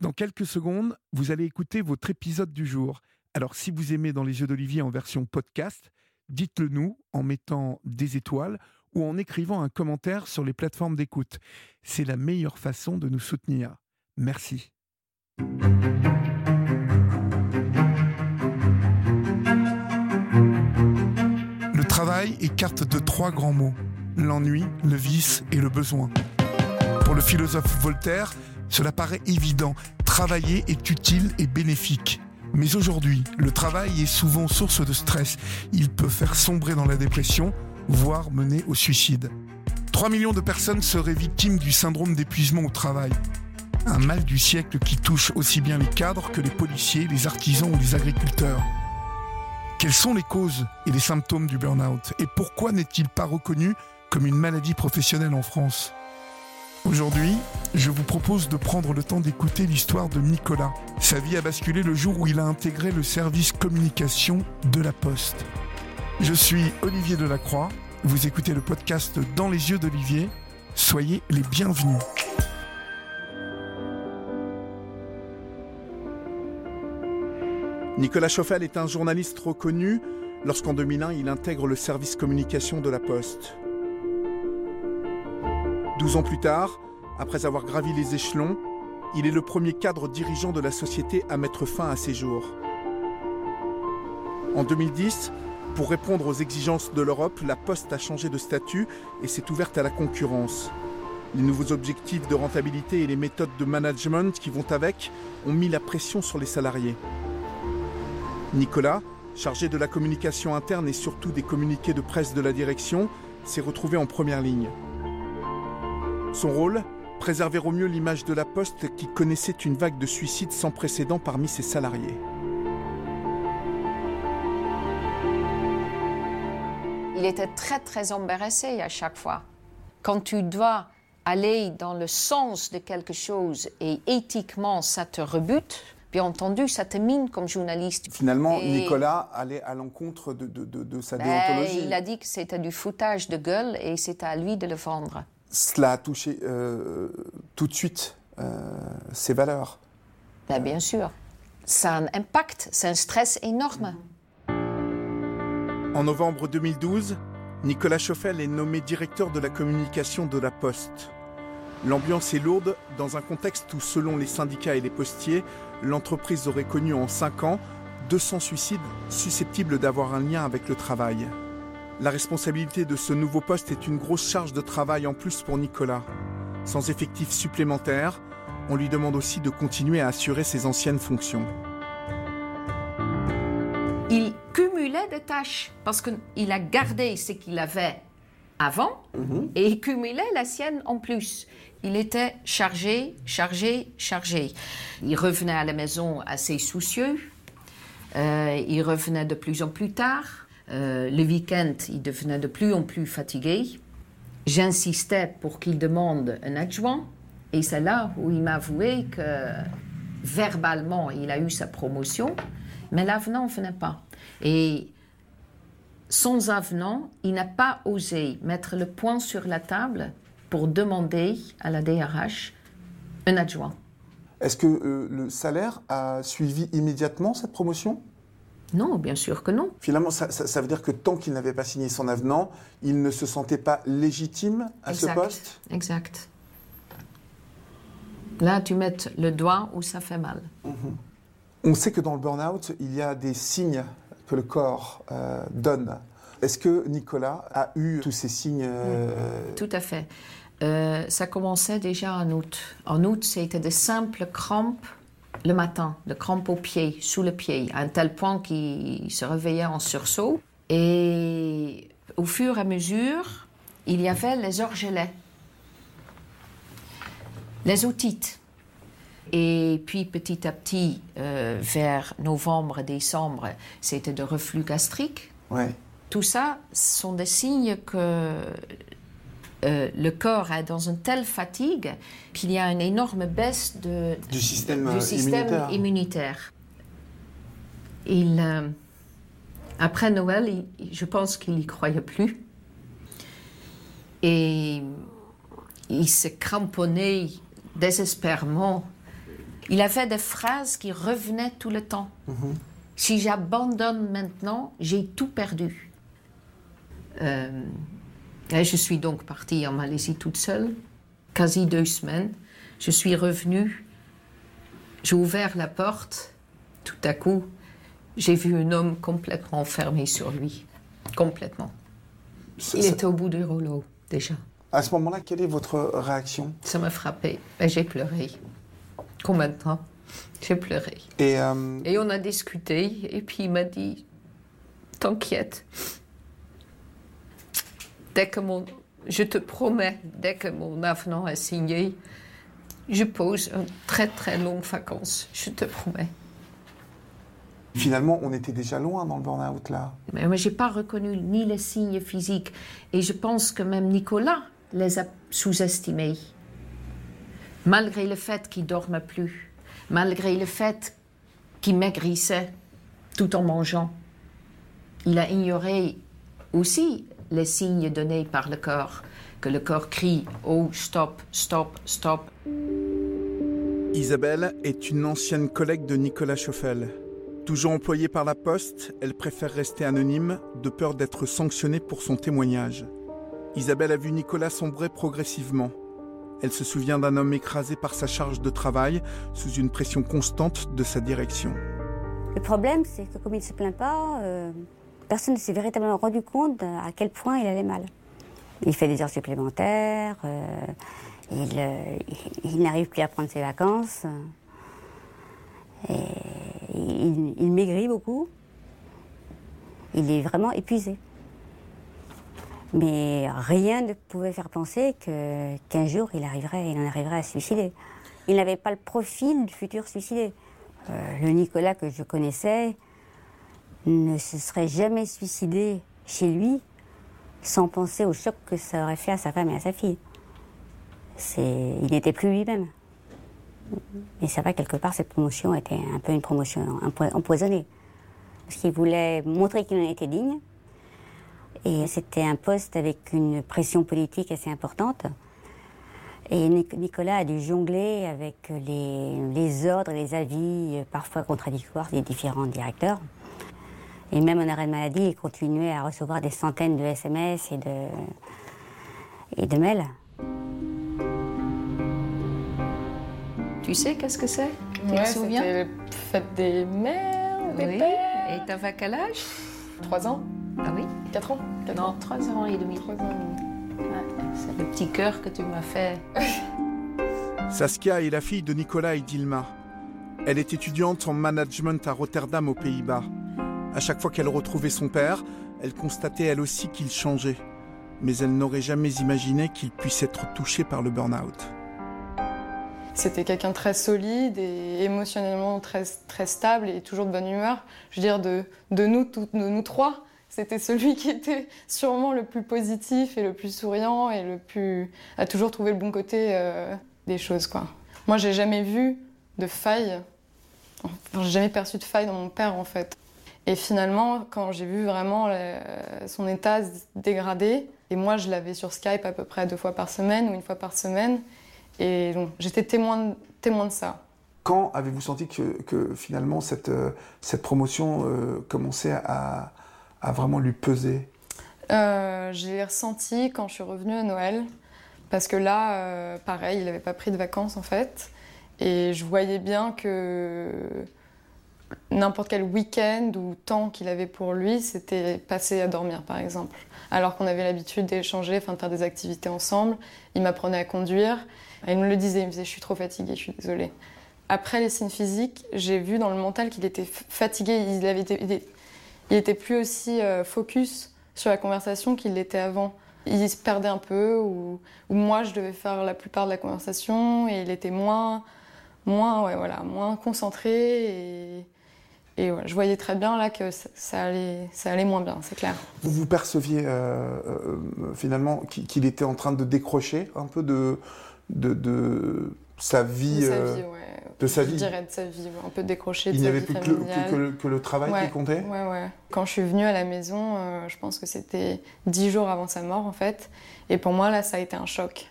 Dans quelques secondes, vous allez écouter votre épisode du jour. Alors si vous aimez Dans les yeux d'Olivier en version podcast, dites-le nous en mettant des étoiles ou en écrivant un commentaire sur les plateformes d'écoute. C'est la meilleure façon de nous soutenir. Merci. Le travail écarte de trois grands mots, l'ennui, le vice et le besoin. Pour le philosophe Voltaire, cela paraît évident, travailler est utile et bénéfique. Mais aujourd'hui, le travail est souvent source de stress. Il peut faire sombrer dans la dépression, voire mener au suicide. 3 millions de personnes seraient victimes du syndrome d'épuisement au travail. Un mal du siècle qui touche aussi bien les cadres que les policiers, les artisans ou les agriculteurs. Quelles sont les causes et les symptômes du burn-out? Et pourquoi n'est-il pas reconnu comme une maladie professionnelle en France? Aujourd'hui, je vous propose de prendre le temps d'écouter l'histoire de Nicolas. Sa vie a basculé le jour où il a intégré le service communication de la Poste. Je suis Olivier Delacroix, vous écoutez le podcast Dans les yeux d'Olivier. Soyez les bienvenus. Nicolas Chauffel est un journaliste reconnu lorsqu'en 2001 il intègre le service communication de la Poste. 12 ans plus tard, après avoir gravi les échelons, il est le premier cadre dirigeant de la société à mettre fin à ses jours. En 2010, pour répondre aux exigences de l'Europe, la Poste a changé de statut et s'est ouverte à la concurrence. Les nouveaux objectifs de rentabilité et les méthodes de management qui vont avec ont mis la pression sur les salariés. Nicolas, chargé de la communication interne et surtout des communiqués de presse de la direction, s'est retrouvé en première ligne. Son rôle Préserver au mieux l'image de la Poste qui connaissait une vague de suicides sans précédent parmi ses salariés. Il était très très embarrassé à chaque fois. Quand tu dois aller dans le sens de quelque chose et éthiquement ça te rebute, bien entendu, ça te mine comme journaliste. Finalement, Et- Nicolas allait à l'encontre de, de- de- de sa Ben, déontologie. il a dit que c'était du foutage de gueule et c'est à lui de le vendre. Cela a touché euh, tout de suite euh, ses valeurs. Ben, bien sûr. Ça a un impact, c'est un stress énorme. En novembre 2012, Nicolas Chauffel est nommé directeur de la communication de la Poste. L'ambiance est lourde dans un contexte où, selon les syndicats et les postiers, l'entreprise aurait connu en 5 ans 200 suicides susceptibles d'avoir un lien avec le travail. La responsabilité de ce nouveau poste est une grosse charge de travail en plus pour Nicolas. Sans effectifs supplémentaires, on lui demande aussi de continuer à assurer ses anciennes fonctions. Il cumulait des tâches parce qu'il a gardé ce qu'il avait avant et il cumulait la sienne en plus. Il était chargé, chargé, chargé. Il revenait à la maison assez soucieux. Euh, il revenait de plus en plus tard. Euh, le week-end, il devenait de plus en plus fatigué. J'insistais pour qu'il demande un adjoint. Et c'est là où il m'a avoué que verbalement, il a eu sa promotion, mais l'avenant ne venait pas. Et sans avenant, il n'a pas osé mettre le point sur la table pour demander à la DRH un adjoint. Est-ce que euh, le salaire a suivi immédiatement cette promotion? Non, bien sûr que non. Finalement, ça, ça- ça veut dire que tant qu'il n'avait pas signé son avenant, il ne se sentait pas légitime à exact. ce poste? Exact. Là, tu mets le doigt où ça fait mal. On sait que dans le burn-out, il y a des signes que le corps euh, donne. Est-ce que Nicolas a eu tous ces signes euh, Tout à fait. Euh, ça commençait déjà en août. En août, c'était de simples crampes le matin, de crampes aux pieds, sous le pied, à un tel point qu'il se réveillait en sursaut. Et au fur et à mesure, il y avait les orgelets, les otites. Et puis petit à petit, euh, vers novembre, décembre, c'était de reflux gastrique. ouais. Tout ça sont des signes que euh, le corps est dans une telle fatigue qu'il y a une énorme baisse de, Du système, du euh, système immunitaire. immunitaire. Il, euh, après Noël, il- je pense qu'il n'y croyait plus. Et il se cramponnait désespérément Il avait des phrases qui revenaient tout le temps. Mhm. Si j'abandonne maintenant, j'ai tout perdu. Euh, et je suis donc partie en Malaisie toute seule, quasi deux semaines. Je suis revenue, j'ai ouvert la porte, tout à coup, j'ai vu un homme complètement enfermé sur lui. Complètement. Il était au bout du rouleau, déjà. À ce moment-là, quelle est votre réaction? Ça m'a frappé. Et j'ai pleuré. Combien de temps? J'ai pleuré. Et euh, Et on a discuté, et puis il m'a dit T'inquiète. Dès que mon. Je te promets, dès que mon avenant est signé, je pose une très très longue vacances. Je te promets. finalement, on était déjà loin dans le burn-out là. Mais moi, je n'ai pas reconnu ni les signes physiques. Et je pense que même Nicolas les a sous-estimés. Malgré le fait qu'il dormait plus, malgré le fait qu'il maigrissait tout en mangeant, il a ignoré aussi les signes donnés par le corps, que le corps crie Oh, stop, stop, stop. Isabelle est une ancienne collègue de Nicolas Schoffel. Toujours employée par la Poste, elle préfère rester anonyme de peur d'être sanctionnée pour son témoignage. Isabelle a vu Nicolas sombrer progressivement. Elle se souvient d'un homme écrasé par sa charge de travail sous une pression constante de sa direction. Le problème, c'est que comme il ne se plaint pas, euh, personne ne s'est véritablement rendu compte à quel point il allait mal. Il fait des heures supplémentaires, euh, il, euh, il- n'arrive plus à prendre ses vacances, euh, il, maigrit beaucoup. Il est vraiment épuisé. Mais rien ne pouvait faire penser qu'un jour il arriverait, il en arriverait à se suicider. Il n'avait pas le profil du futur suicidé. Le Nicolas que je connaissais ne se serait jamais suicidé chez lui sans penser au choc que ça aurait fait à sa femme et à sa fille. Il n'était plus lui-même. Et c'est vrai, quelque part, cette promotion était un peu une promotion empo- empoisonnée. Parce qu'il voulait montrer qu'il en était digne. Et c'était un poste avec une pression politique assez importante. Et Nic- Nicolas a dû jongler avec les, les ordres les avis parfois contradictoires des différents directeurs. Et même en arrêt de maladie, il continuait à recevoir des centaines de SMS et de, et de mails. Tu sais qu'est-ce que c'est? Tu Ouais, te souviens? c'était fête des mères, des Oui. pères. Et t'avais quel âge? 3 ans Ah oui 4 ans Quatre Non, ans. trois ans et demi. 3 ans. Ouais, C'est le petit cœur que tu m'as fait. Saskia est la fille de Nicolas et d'Ilma. Elle est étudiante en management à Rotterdam aux Pays-Bas. À chaque fois qu'elle retrouvait son père, elle constatait elle aussi qu'il changeait. Mais elle n'aurait jamais imaginé qu'il puisse être touché par le burn-out. C'était quelqu'un très solide et émotionnellement très, stable et toujours de bonne humeur. Je veux dire, de nous trois, c'était celui qui était sûrement le plus positif et le plus souriant et le plus. a toujours trouvé le bon côté euh, des choses, quoi. Moi, j'ai jamais vu de faille. Enfin, j'ai jamais perçu de faille dans mon père, en fait. Et finalement, quand j'ai vu vraiment le- son état se dégrader, et moi, je l'avais sur Skype à peu près deux fois par semaine ou une fois par semaine, et donc, j'étais témoin, de- témoin de ça. Quand avez-vous senti que, que finalement cette, euh, cette promotion euh, commençait à, à vraiment lui peser? Euh, l'ai ressenti quand je suis revenue à Noël, parce que là, euh, pareil, il n'avait pas pris de vacances en fait, et je voyais bien que n'importe quel week-end ou temps qu'il avait pour lui, c'était passé à dormir par exemple. Alors qu'on avait l'habitude d'échanger, de faire des activités ensemble, il m'apprenait à conduire, il me le disait, il me disait je suis trop fatiguée, je suis désolée. Après les signes physiques, j'ai vu dans le mental qu'il était fatigué, il, avait il était plus aussi euh, focus sur la conversation qu'il l'était avant. Il se perdait un peu, ou, ou moi je devais faire la plupart de la conversation, et il était moins, moins, ouais, voilà, moins concentré. Et, et ouais, je voyais très bien là que ça, ça allait, ça allait moins bien, c'est clair. Vous vous perceviez euh, euh, finalement qu'il était en train de décrocher un peu de, de, de sa vie De sa euh, vie, ouais. de sa Je vie. dirais de sa vie, un peu décroché de Il n'y avait plus que le, familiale. que- que le- que le travail Ouais. qui comptait Ouais, ouais. Quand je suis venue à la maison, euh, je pense que c'était dix jours avant sa mort, en fait. Et pour moi, là, ça a été un choc.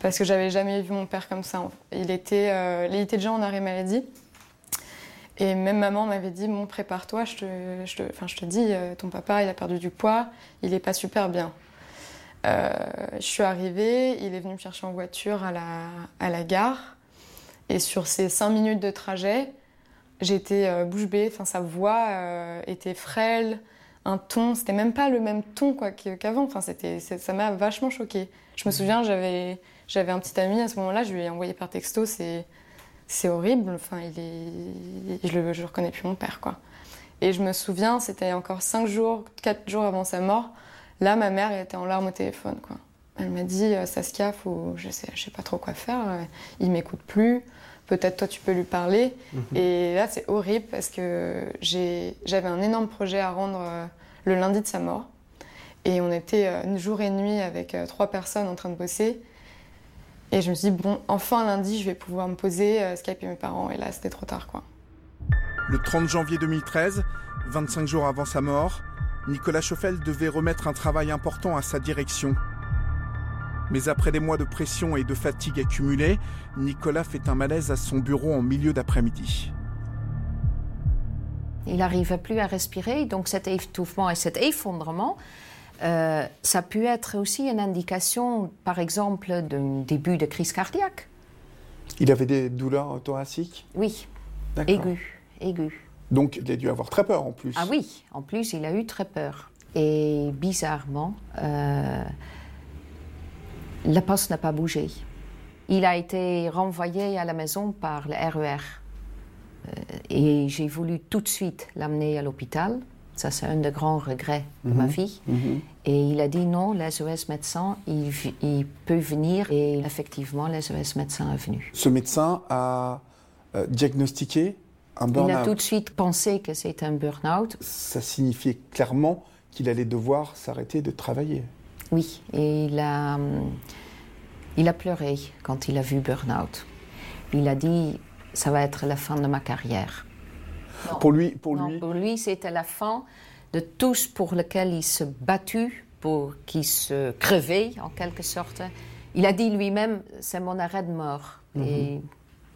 parce que j'avais jamais vu mon père comme ça. Il était, euh, il était déjà en arrêt maladie. Et même maman m'avait dit Bon, prépare-toi, je te, je, te, je te dis, euh, ton papa, il a perdu du poids, il est pas super bien. Euh, je suis arrivée, il est venu me chercher en voiture à la, à la gare. Et sur ces cinq minutes de trajet, j'étais euh, bouche bée. Enfin, sa voix euh, était frêle, un ton, c'était même pas le même ton quoi qu'avant. Enfin, c'était, ça m'a vachement choquée. Je me souviens, j'avais, j'avais un petit ami à ce moment-là, je lui ai envoyé par texto, c'est, c'est horrible. Enfin, il est, je le, je reconnais plus mon père quoi. Et je me souviens, c'était encore cinq jours, quatre jours avant sa mort. Là, ma mère était en larmes au téléphone. Quoi. Elle m'a dit Saskia, faut, je sais, je sais pas trop quoi faire. Il m'écoute plus. Peut-être toi, tu peux lui parler. Mhm. Et là, c'est horrible parce que j'avais un énorme projet à rendre euh, le lundi de sa mort. Et on était euh, jour et nuit avec euh, trois personnes en train de bosser. Et je me suis dit, bon, enfin lundi, je vais pouvoir me poser, euh, Skype et mes parents. Et là, c'était trop tard, quoi. Le 30 janvier 2013, 25 jours avant sa mort, Nicolas Schoffel devait remettre un travail important à sa direction. Mais après des mois de pression et de fatigue accumulée, Nicolas fait un malaise à son bureau en milieu d'après-midi. Il n'arrivait plus à respirer, donc cet étouffement et cet effondrement, euh, ça a pu être aussi une indication, par exemple, d'un début de crise cardiaque. Il avait des douleurs thoraciques? Oui, D'accord. aigu, aigu. Donc il a dû avoir très peur en plus. Ah oui, en plus, il a eu très peur. Et bizarrement, euh, la poste n'a pas bougé. Il a été renvoyé à la maison par le RER. Euh, et j'ai voulu tout de suite l'amener à l'hôpital. Ça, c'est un des grands regrets de ma vie. Mhm. Et il a dit non, les SOS médecin, il, il peut venir. Et effectivement, les SOS médecin est venu. Ce médecin a euh, diagnostiqué un Il a tout burn-out. de suite pensé que c'était un burn-out. Ça signifiait clairement qu'il allait devoir s'arrêter de travailler. Oui, et il a, hum, il a pleuré quand il a vu Burnout. Il a dit, ça va être la fin de ma carrière. Non. Pour lui, pour Non, lui, pour lui, c'était la fin de tout ce pour lequel il se battu, pour qu'il se crevait en quelque sorte. Il a dit lui-même, c'est mon arrêt de mort. Mhm. Et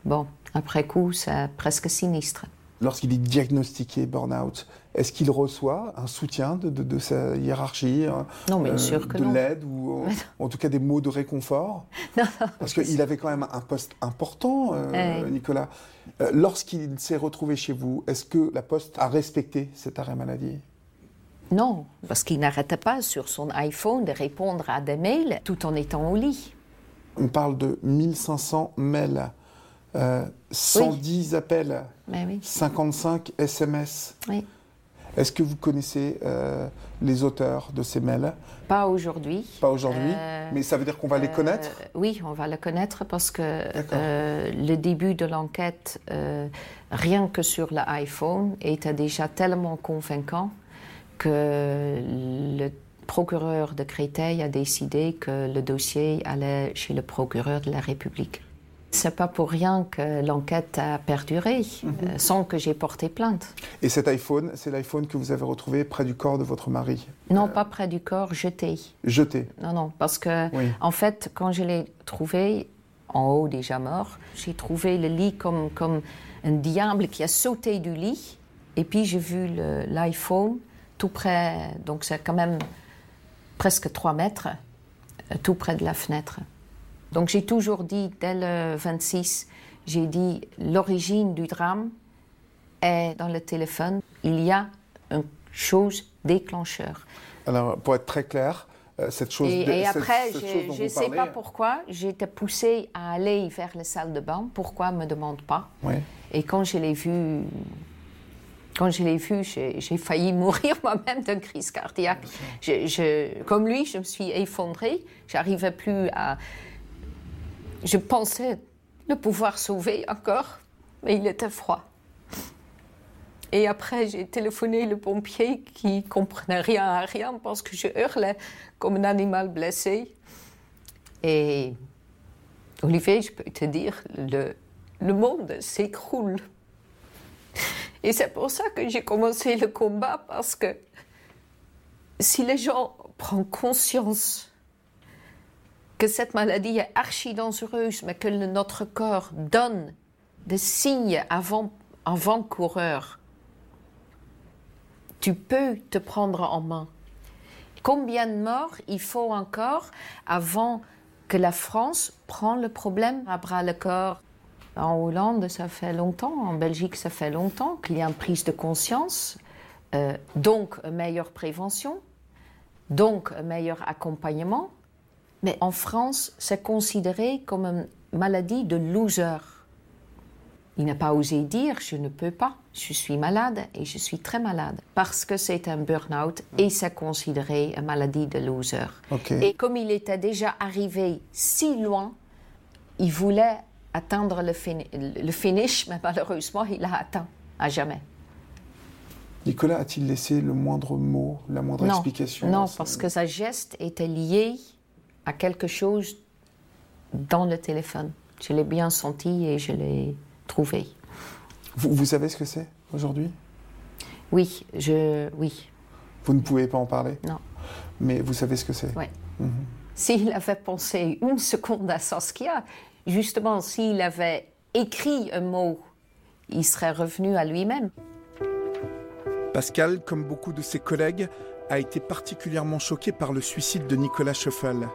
bon, après coup, c'est presque sinistre. lorsqu'il est diagnostiqué burn-out, est-ce qu'il reçoit un soutien de, de- de sa hiérarchie euh, Non, bien euh, sûr que de non. l'aide ou en tout cas des mots de réconfort Non, Parce qu'il avait quand même un poste important, euh, Ouais. Nicolas. Euh, Lorsqu'il s'est retrouvé chez vous, est-ce que la Poste a respecté cet arrêt maladie? Non, parce qu'il n'arrêtait pas sur son iPhone de répondre à des mails tout en étant au lit. On parle de 1500 mails, euh, 110 appels, Mais oui, 55 SMS. oui. Est-ce que vous connaissez euh, les auteurs de ces mails? Pas aujourd'hui. Pas aujourd'hui, Euh, mais ça veut dire qu'on va les Euh, connaître? Oui, on va le connaître parce que le début de l'enquête, rien que sur l'iPhone, était déjà tellement convaincant que le procureur de Créteil a décidé que le dossier allait chez le procureur de la République. C'est pas pour rien que l'enquête a perduré, Mhm. euh, sans que j'ai porté plainte. Et cet iPhone, c'est l'iPhone que vous avez retrouvé près du corps de votre mari, Non, pas près du corps, jeté. jeté. Non, non, parce que Oui. en fait, quand je l'ai trouvé en haut déjà mort, j'ai trouvé le lit comme, comme un diable qui a sauté du lit. Et puis j'ai vu l'iPhone tout près, donc c'est quand même presque 3 mètres, euh, tout près de la fenêtre. Donc j'ai toujours dit, dès le 26, j'ai dit l'origine du drame est dans le téléphone. Il y a une chose déclencheur. Alors, pour être très clair, euh, cette chose. Et, de- et après, cette je vous sais parlez, pas pourquoi, j'étais poussée à aller vers la salle de bain. Pourquoi, me demande pas. Ouais. Et quand je l'ai vu, quand je l'ai vu, j'ai j'ai failli mourir moi-même d'une crise cardiaque. Je- je- comme lui, je me suis effondrée. J'arrivais plus à. Je pensais le pouvoir sauver encore, mais il était froid. Et après, j'ai téléphoné le pompier qui comprenait rien à rien parce que je hurlais comme un animal blessé. Et Olivier, je peux te dire, le, le monde s'écroule. Et c'est pour ça que j'ai commencé le combat parce que si les gens prennent conscience que cette maladie est archi dangereuse, mais que notre corps donne des signes avant, avant-coureurs, tu peux te prendre en main. Combien de morts il faut encore avant que la France prenne le problème à bras le corps? En Hollande, ça fait longtemps, en Belgique, ça fait longtemps qu'il y a une prise de conscience, euh, donc une meilleure prévention, donc un meilleur accompagnement. Mais en France, c'est considéré comme une maladie de loser. Il n'a pas osé dire je ne peux pas, je suis malade et je suis très malade parce que c'est un burn-out et c'est considéré une maladie de loser. Et comme il était déjà arrivé si loin, il voulait atteindre le, fini- le finish, mais malheureusement, il l'a atteint à jamais. Nicolas a-t-il laissé le moindre mot, la moindre non, explication non, parce que sa geste était lié à quelque chose dans le téléphone. Je l'ai bien senti et je l'ai trouvé. Vous, vous savez ce que c'est aujourd'hui? Oui, je, oui, Vous ne pouvez pas en parler? Non, Mais vous savez ce que c'est? Ouais. S'il avait pensé une seconde à Saskia, justement, s'il avait écrit un mot, il serait revenu à lui-même. Pascal, comme beaucoup de ses collègues, a été particulièrement choquée par le suicide de Nicolas Scheffel.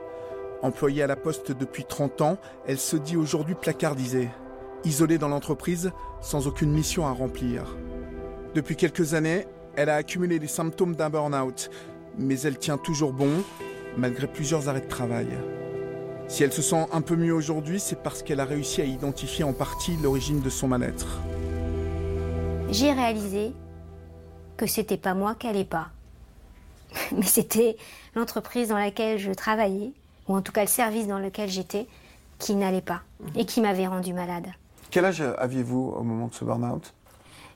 Employée à la poste depuis 30 ans, elle se dit aujourd'hui placardisée, isolée dans l'entreprise, sans aucune mission à remplir. Depuis quelques années, elle a accumulé les symptômes d'un burn-out, mais elle tient toujours bon, malgré plusieurs arrêts de travail. Si elle se sent un peu mieux aujourd'hui, c'est parce qu'elle a réussi à identifier en partie l'origine de son mal-être. j'ai réalisé que c'était pas moi qui allait pas. Mais c'était l'entreprise dans laquelle je travaillais, ou en tout cas le service dans lequel j'étais, qui n'allait pas et qui m'avait rendu malade. Quel âge aviez-vous au moment de ce burn-out?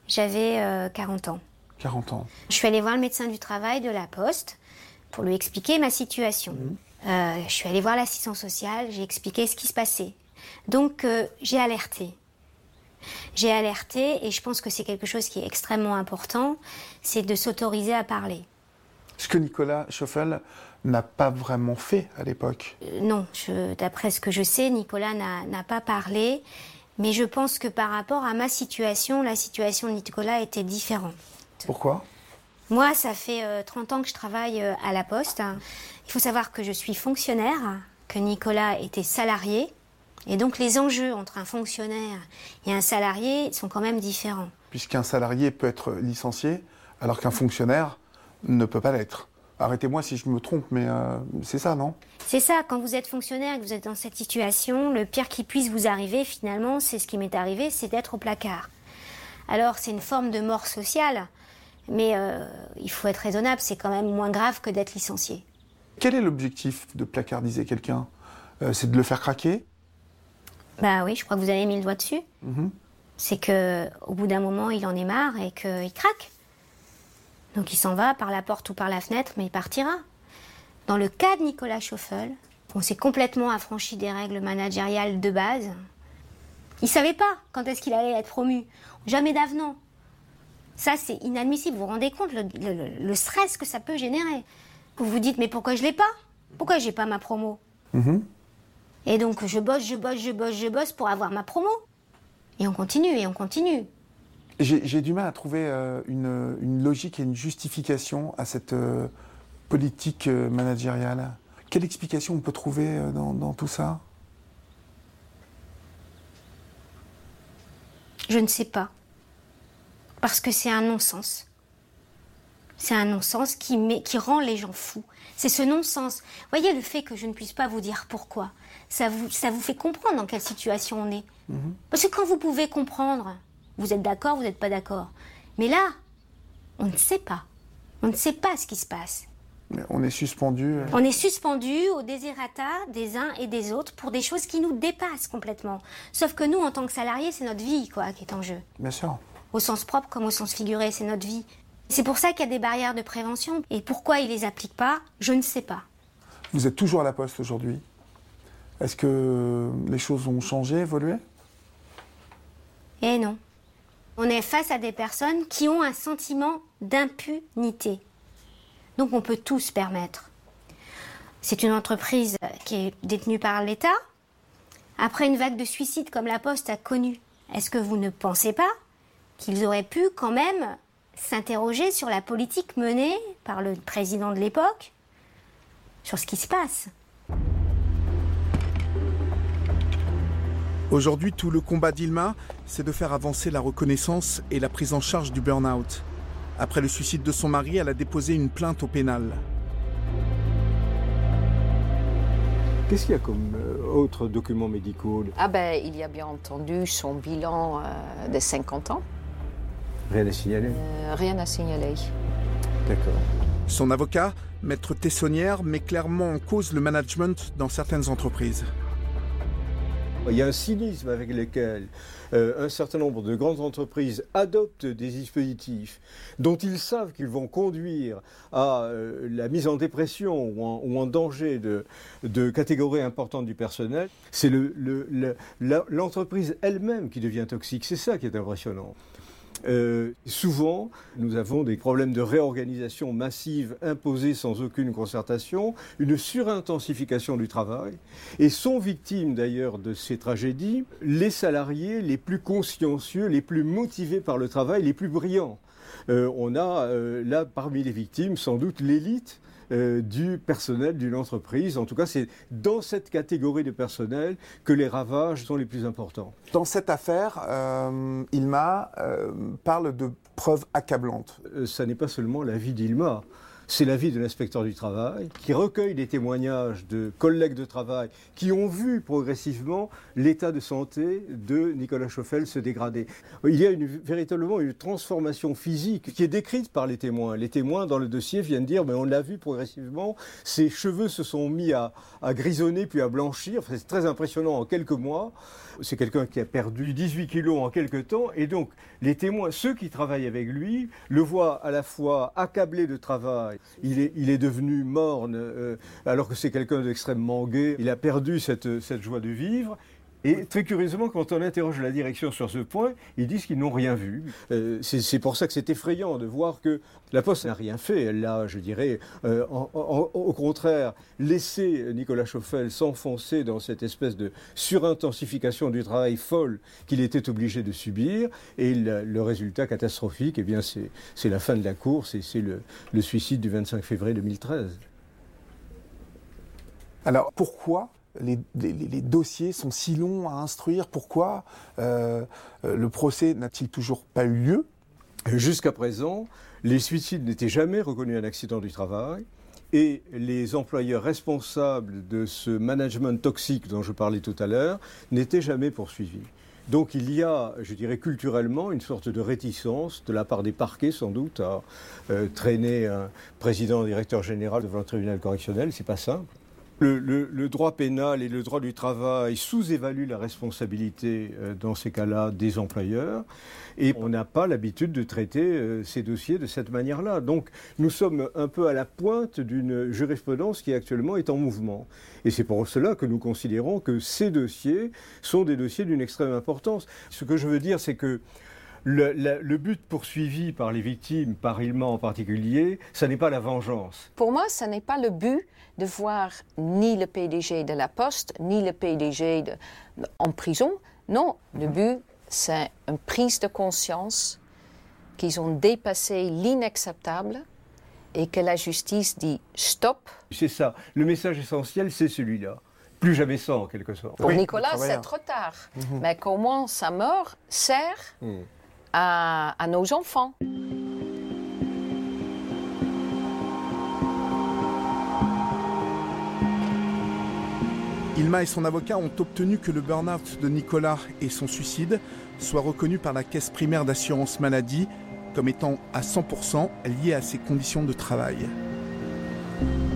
J'avais euh, 40 ans. 40 ans. Je suis allée voir le médecin du travail de la Poste pour lui expliquer ma situation. Euh, je suis allée voir l'assistant social, j'ai expliqué ce qui se passait. Donc euh, j'ai alerté. J'ai alerté et je pense que c'est quelque chose qui est extrêmement important, c'est de s'autoriser à parler. Ce que Nicolas Schoffel n'a pas vraiment fait à l'époque. Euh, non, d'après ce que je sais, Nicolas n'a n'a pas parlé, mais je pense que par rapport à ma situation, la situation de Nicolas était différente. Pourquoi? Moi, ça fait euh, 30 ans que je travaille euh, à la Poste. Il faut savoir que je suis fonctionnaire, que Nicolas était salarié. Et donc les enjeux entre un fonctionnaire et un salarié sont quand même différents. Puisqu'un salarié peut être licencié, alors qu'un fonctionnaire ne peut pas l'être. Arrêtez-moi si je me trompe, mais euh, c'est ça, non? C'est ça, quand vous êtes fonctionnaire et que vous êtes dans cette situation, le pire qui puisse vous arriver, finalement, c'est ce qui m'est arrivé, c'est d'être au placard. Alors c'est une forme de mort sociale, mais euh, il faut être raisonnable, c'est quand même moins grave que d'être licencié. Quel est l'objectif de placardiser quelqu'un? Euh, C'est de le faire craquer? Bah oui, je crois que vous avez mis le doigt dessus. Mhm. C'est que au bout d'un moment, il en est marre et qu'il craque. Donc il s'en va par la porte ou par la fenêtre, mais il partira. Dans le cas de Nicolas Schoffel, on s'est complètement affranchi des règles managériales de base. Il savait pas quand est-ce qu'il allait être promu. Jamais d'avenant. Ça, c'est inadmissible. Vous vous rendez compte le, le- le- le stress que ça peut générer. Vous vous dites, mais pourquoi je l'ai pas? Pourquoi j'ai pas ma promo? Mhm. et donc je bosse, je bosse, je bosse, je bosse pour avoir ma promo. Et on continue, et on continue. J'ai du mal à trouver euh, une, une logique et une justification à cette euh, politique euh, managériale. Quelle explication on peut trouver dans, dans tout ça? Je ne sais pas. Parce que c'est un non-sens. C'est un non-sens qui, rend les gens fous. C'est ce non-sens. Voyez le fait que je ne puisse pas vous dire pourquoi. Ça vous, ça vous fait comprendre dans quelle situation on est. Parce que quand vous pouvez comprendre, vous êtes d'accord, vous n'êtes pas d'accord. Mais là, on ne sait pas. On ne sait pas ce qui se passe. On est suspendu. euh, On est suspendu au désirata des uns et des autres pour des choses qui nous dépassent complètement. Sauf que nous, en tant que salariés, c'est notre vie quoi, qui est en jeu. Bien sûr. Au sens propre comme au sens figuré, c'est notre vie. C'est pour ça qu'il y a des barrières de prévention. Et pourquoi ils les appliquent pas, je ne sais pas. Vous êtes toujours à la poste aujourd'hui. Est-ce que les choses ont changé, évolué? Eh non. On est face à des personnes qui ont un sentiment d'impunité. Donc on peut tout se permettre. C'est une entreprise qui est détenue par l'État. Après une vague de suicides comme la Poste a connu, est-ce que vous ne pensez pas qu'ils auraient pu quand même s'interroger sur la politique menée par le président de l'époque, sur ce qui se passe? Aujourd'hui, tout le combat d'Ilma, c'est de faire avancer la reconnaissance et la prise en charge du burn-out. Après le suicide de son mari, elle a déposé une plainte au pénal. Qu'est-ce qu'il y a comme euh, autres documents médicaux Ah ben, il y a bien entendu son bilan euh, de 50 ans. Rien à signaler? Euh, rien à signaler. D'accord. Son avocat, maître Tessonnière, met clairement en cause le management dans certaines entreprises. Il y a un cynisme avec lequel euh, un certain nombre de grandes entreprises adoptent des dispositifs dont ils savent qu'ils vont conduire à euh, la mise en dépression ou en, danger de, catégories importantes du personnel. C'est l'entreprise elle-même qui devient toxique. C'est ça qui est impressionnant. Euh, souvent, nous avons des problèmes de réorganisation massive imposés sans aucune concertation, une surintensification du travail, et sont victimes d'ailleurs de ces tragédies les salariés les plus consciencieux, les plus motivés par le travail, les plus brillants. Euh, on a euh, là parmi les victimes sans doute l'élite euh, du personnel d'une entreprise. En tout cas, c'est dans cette catégorie de personnel que les ravages sont les plus importants. Dans cette affaire, euh, Ilma euh, parle de preuves accablantes. Ça n'est pas seulement la vie d'Ilma. C'est la vie de l'inspecteur du travail qui recueille des témoignages de collègues de travail qui ont vu progressivement l'état de santé de Nicolas Schoffel se dégrader. Il y a véritablement une transformation physique qui est décrite par les témoins. Les témoins dans le dossier viennent dire mais on l'a vu progressivement, ses cheveux se sont mis à, grisonner puis à blanchir. C'est très impressionnant en quelques mois. C'est quelqu'un qui a perdu 18 kilos en quelques temps et donc les témoins, ceux qui travaillent avec lui, le voient à la fois accablé de travail, il est, devenu morne euh, alors que c'est quelqu'un d'extrêmement gai, il a perdu cette joie de vivre. Et très curieusement, quand on interroge la direction sur ce point, ils disent qu'ils n'ont rien vu. Euh, c'est pour ça que c'est effrayant de voir que la Poste n'a rien fait. Elle a, je dirais, euh, en- en- au contraire, laissé Nicolas Schoffel s'enfoncer dans cette espèce de surintensification du travail folle qu'il était obligé de subir. Et le, le résultat catastrophique, eh bien, c'est c'est la fin de la course et c'est le, le suicide du 25 février 2013. Alors pourquoi les, dossiers sont si longs à instruire Pourquoi euh, euh, le procès n'a-t-il toujours pas eu lieu? Jusqu'à présent, les suicides n'étaient jamais reconnus un accident du travail et les employeurs responsables de ce management toxique dont je parlais tout à l'heure n'étaient jamais poursuivis. Donc il y a, je dirais culturellement, une sorte de réticence de la part des parquets sans doute à euh, traîner un président directeur général devant le tribunal correctionnel, c'est pas simple. Le, droit pénal et le droit du travail sous-évaluent la responsabilité euh, dans ces cas-là des employeurs et on n'a pas l'habitude de traiter euh, ces dossiers de cette manière-là. Donc nous sommes un peu à la pointe d'une jurisprudence qui actuellement est en mouvement. Et c'est pour cela que nous considérons que ces dossiers sont des dossiers d'une extrême importance. Ce que je veux dire, c'est que le, la- le but poursuivi par les victimes, par Ilma en particulier, ça n'est pas la vengeance. Pour moi, ce n'est pas le but de voir ni le PDG de la Poste, ni le PDG de- en prison. Non, le but, c'est une prise de conscience qu'ils ont dépassé l'inacceptable et que la justice dit stop. C'est ça. Le message essentiel, c'est celui-là. Plus jamais ça, en quelque sorte. Pour Oui, Nicolas, c'est trop tard. Mais comment sa mort sert à, à nos enfants Ilma et son avocat ont obtenu que le burn-out de Nicolas et son suicide soient reconnus par la caisse primaire d'assurance maladie comme étant à 100% liés à ses conditions de travail.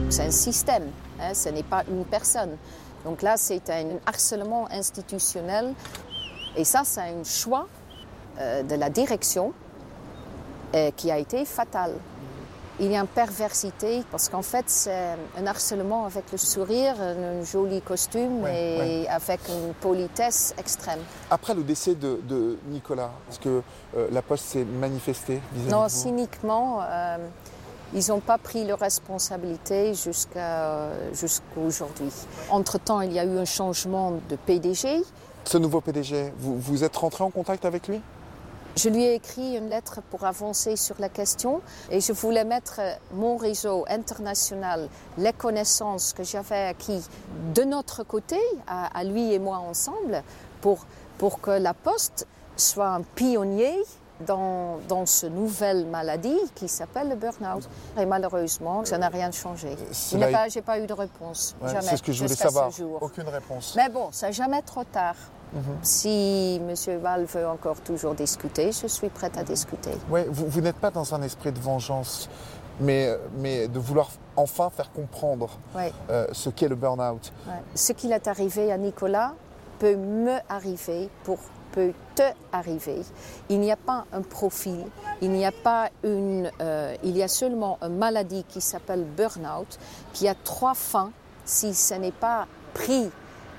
C'est un système, hein, ce n'est pas une personne. Donc là, c'est un harcèlement institutionnel. Et ça, c'est un choix de la direction euh, qui a été fatal. Il y a une perversité parce qu'en fait, c'est un harcèlement avec le sourire, un joli costume Ouais, et avec une politesse extrême. Après le décès de, de Nicolas, est-ce que euh, la Poste s'est manifestée Non, cyniquement, euh, Ils n'ont pas pris leurs responsabilités jusqu'à jusqu'à aujourd'hui. Entre-temps, il y a eu un changement de PDG. Ce nouveau PDG, vous, vous êtes rentré en contact avec lui? Je lui ai écrit une lettre pour avancer sur la question et je voulais mettre mon réseau international, les connaissances que j'avais acquis de notre côté, à, à lui et moi ensemble, pour, pour que la Poste soit un pionnier dans, dans cette nouvelle maladie qui s'appelle le burn-out. Et malheureusement, ça n'a rien changé. Je n'ai pas, j'ai pas eu de réponse. Ouais, jamais. C'est ce que je voulais savoir. Aucune réponse. Mais bon, c'est jamais trop tard. Mhm. Si M. Val veut encore toujours discuter, je suis prête à discuter. Ouais, vous, vous n'êtes pas dans un esprit de vengeance, mais, mais de vouloir enfin faire comprendre Ouais. euh, ce qu'est le burn-out. Ouais. Ce qui est arrivé à Nicolas peut me arriver pour peut te arriver. Il n'y a pas un profil, il n'y a pas une, euh, il y a seulement une maladie qui s'appelle burn-out, qui a trois fins si ce n'est pas pris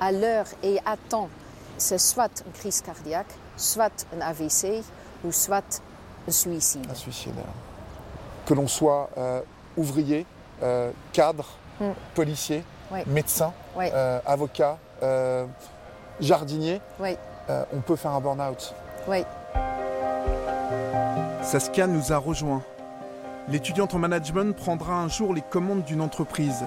à l'heure et à temps. C'est soit une crise cardiaque, soit un AVC ou soit un suicide. Un suicide. Que l'on soit euh, ouvrier, euh, cadre, Mm. policier, Oui. médecin, Oui. euh, avocat, euh, jardinier, Oui, euh, on peut faire un burn-out. oui. Saskia nous a rejoints. L'étudiante en management prendra un jour les commandes d'une entreprise.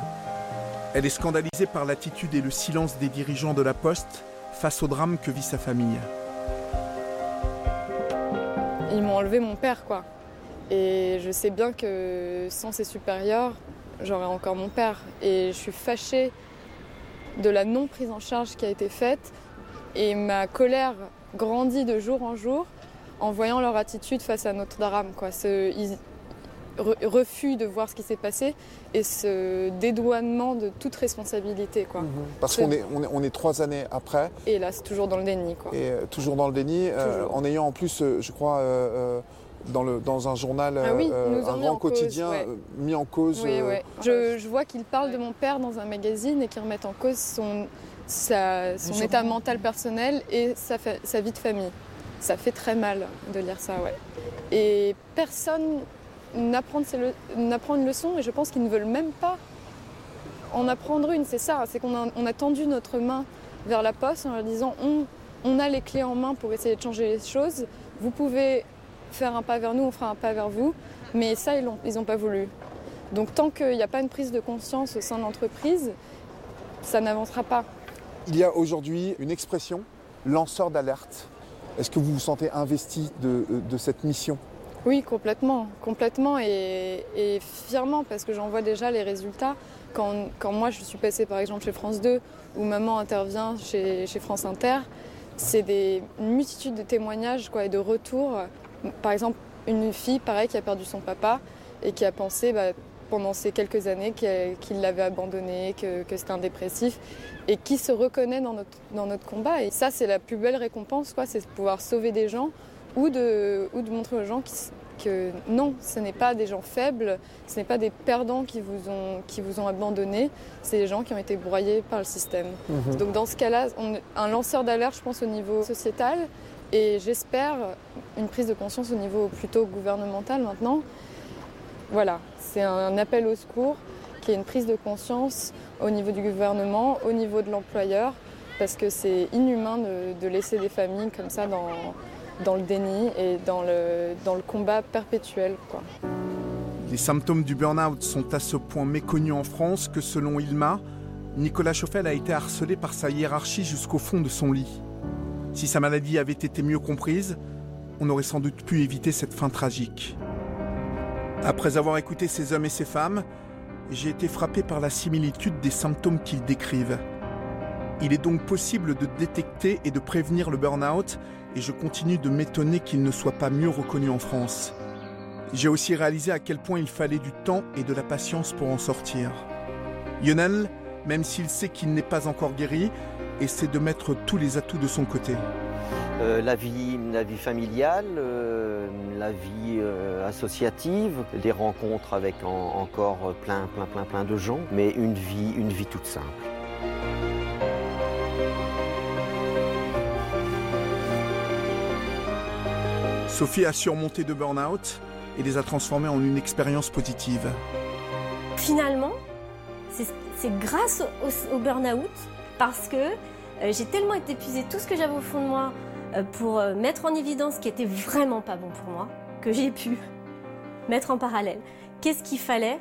Elle est scandalisée par l'attitude et le silence des dirigeants de la Poste face au drame que vit sa famille. Ils m'ont enlevé mon père, quoi. Et je sais bien que sans ses supérieurs, j'aurais encore mon père. Et je suis fâchée de la non prise en charge qui a été faite. Et ma colère grandit de jour en jour en voyant leur attitude face à notre drame, quoi. Re- refus de voir ce qui s'est passé et ce dédouanement de toute responsabilité, quoi. Parce C'est- qu'on est, on est, on est trois années après Et là, c'est toujours dans le déni, quoi. et euh, toujours dans le déni, euh, en ayant en plus, euh, je crois, dans, le, dans un journal, Ah oui, euh, un grand cause, quotidien ouais. mis en cause. Oui, euh, ouais. Je, je vois qu'il parle de mon père dans un magazine et qu'il remet en cause son, sa- son état mental personnel et sa, fa- sa vie de famille. Ça fait très mal de lire ça, ouais. Et personne n'apprend de ces le- n'apprend une leçon et je pense qu'ils ne veulent même pas en apprendre une. C'est ça, c'est qu'on a, tendu notre main vers la poste en leur disant on, a les clés en main pour essayer de changer les choses. Vous pouvez faire un pas vers nous, on fera un pas vers vous. Mais ça, ils n'ont pas voulu. Donc tant qu'il n'y a pas une prise de conscience au sein de l'entreprise, ça n'avancera pas. Il y a aujourd'hui une expression, lanceur d'alerte. Est-ce que vous vous sentez investi de, de cette mission? Oui, complètement, complètement et, fièrement parce que j'en vois déjà les résultats. Quand, quand moi je suis passée par exemple chez France 2 ou maman intervient chez, France Inter, c'est des une multitude de témoignages quoi, et de retours. Par exemple, une fille, pareil, qui a perdu son papa et qui a pensé bah, pendant ces quelques années qu'il qu'il l'avait abandonné, que, que c'était un dépressif et qui se reconnaît dans notre, dans notre combat. Et ça, c'est la plus belle récompense, quoi, c'est de pouvoir sauver des gens ou de, ou de montrer aux gens qui, que non, ce n'est pas des gens faibles, ce n'est pas des perdants qui vous ont, qui vous ont abandonné, c'est des gens qui ont été broyés par le système. Donc dans ce cas-là, un lanceur d'alerte, je pense, au niveau sociétal, et j'espère une prise de conscience au niveau plutôt gouvernemental maintenant. Voilà, c'est un appel au secours, qui est une prise de conscience au niveau du gouvernement, au niveau de l'employeur, parce que c'est inhumain de, de laisser des familles comme ça dans, dans le déni et dans le, combat perpétuel. Les symptômes du burn-out sont à ce point méconnus en France que selon Ilma, Nicolas Chauffel a été harcelé par sa hiérarchie jusqu'au fond de son lit. Si sa maladie avait été mieux comprise, on aurait sans doute pu éviter cette fin tragique. Après avoir écouté ces hommes et ces femmes, j'ai été frappé par la similitude des symptômes qu'ils décrivent. Il est donc possible de détecter et de prévenir le burn-out et je continue de m'étonner qu'il ne soit pas mieux reconnu en France. J'ai aussi réalisé à quel point il fallait du temps et de la patience pour en sortir. Lionel, même s'il sait qu'il n'est pas encore guéri, essaie de mettre tous les atouts de son côté. Euh, la, vie, familiale, euh, la vie euh, associative, des rencontres avec en- encore plein, plein, plein, plein de gens, mais une vie, une vie toute simple. Sophie a surmonté de burn-out, et les a transformés en une expérience positive. Finalement, c'est grâce au, burn-out, parce que euh, j'ai tellement été épuisée, tout ce que j'avais au fond de moi, euh, pour euh, mettre en évidence ce qui était vraiment pas bon pour moi, que j'ai pu mettre en parallèle. Qu'est-ce qu'il fallait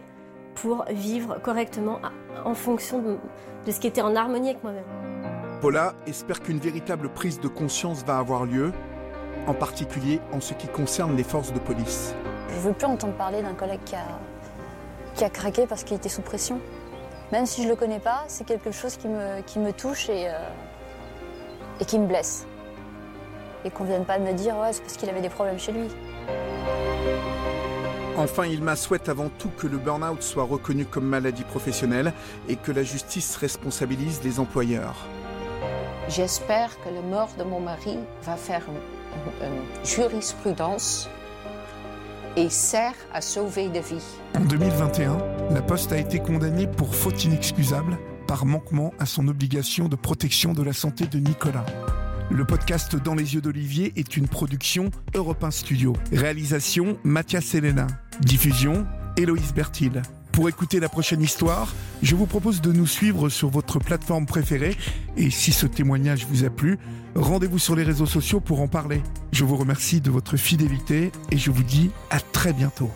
pour vivre correctement en fonction de, de ce qui était en harmonie avec moi-même? Paula espère qu'une véritable prise de conscience va avoir lieu, en particulier en ce qui concerne les forces de police. Je ne veux plus entendre parler d'un collègue qui a, qui a craqué parce qu'il était sous pression. Même si je ne le connais pas, c'est quelque chose qui me, qui me touche et, euh, et qui me blesse. Et qu'on ne vienne pas me dire, ouais, c'est parce qu'il avait des problèmes chez lui. Enfin, il m'a souhaite avant tout que le burn-out soit reconnu comme maladie professionnelle et que la justice responsabilise les employeurs. J'espère que la mort de mon mari va faire une, jurisprudence et sert à sauver des vies. En 2021, la Poste a été condamnée pour faute inexcusable par manquement à son obligation de protection de la santé de Nicolas. Le podcast Dans les yeux d'Olivier est une production Europe 1 Studio. Réalisation Mathias Helena. Diffusion Héloïse Bertil. Pour écouter la prochaine histoire, je vous propose de nous suivre sur votre plateforme préférée et si ce témoignage vous a plu, rendez-vous sur les réseaux sociaux pour en parler. Je vous remercie de votre fidélité et je vous dis à très bientôt.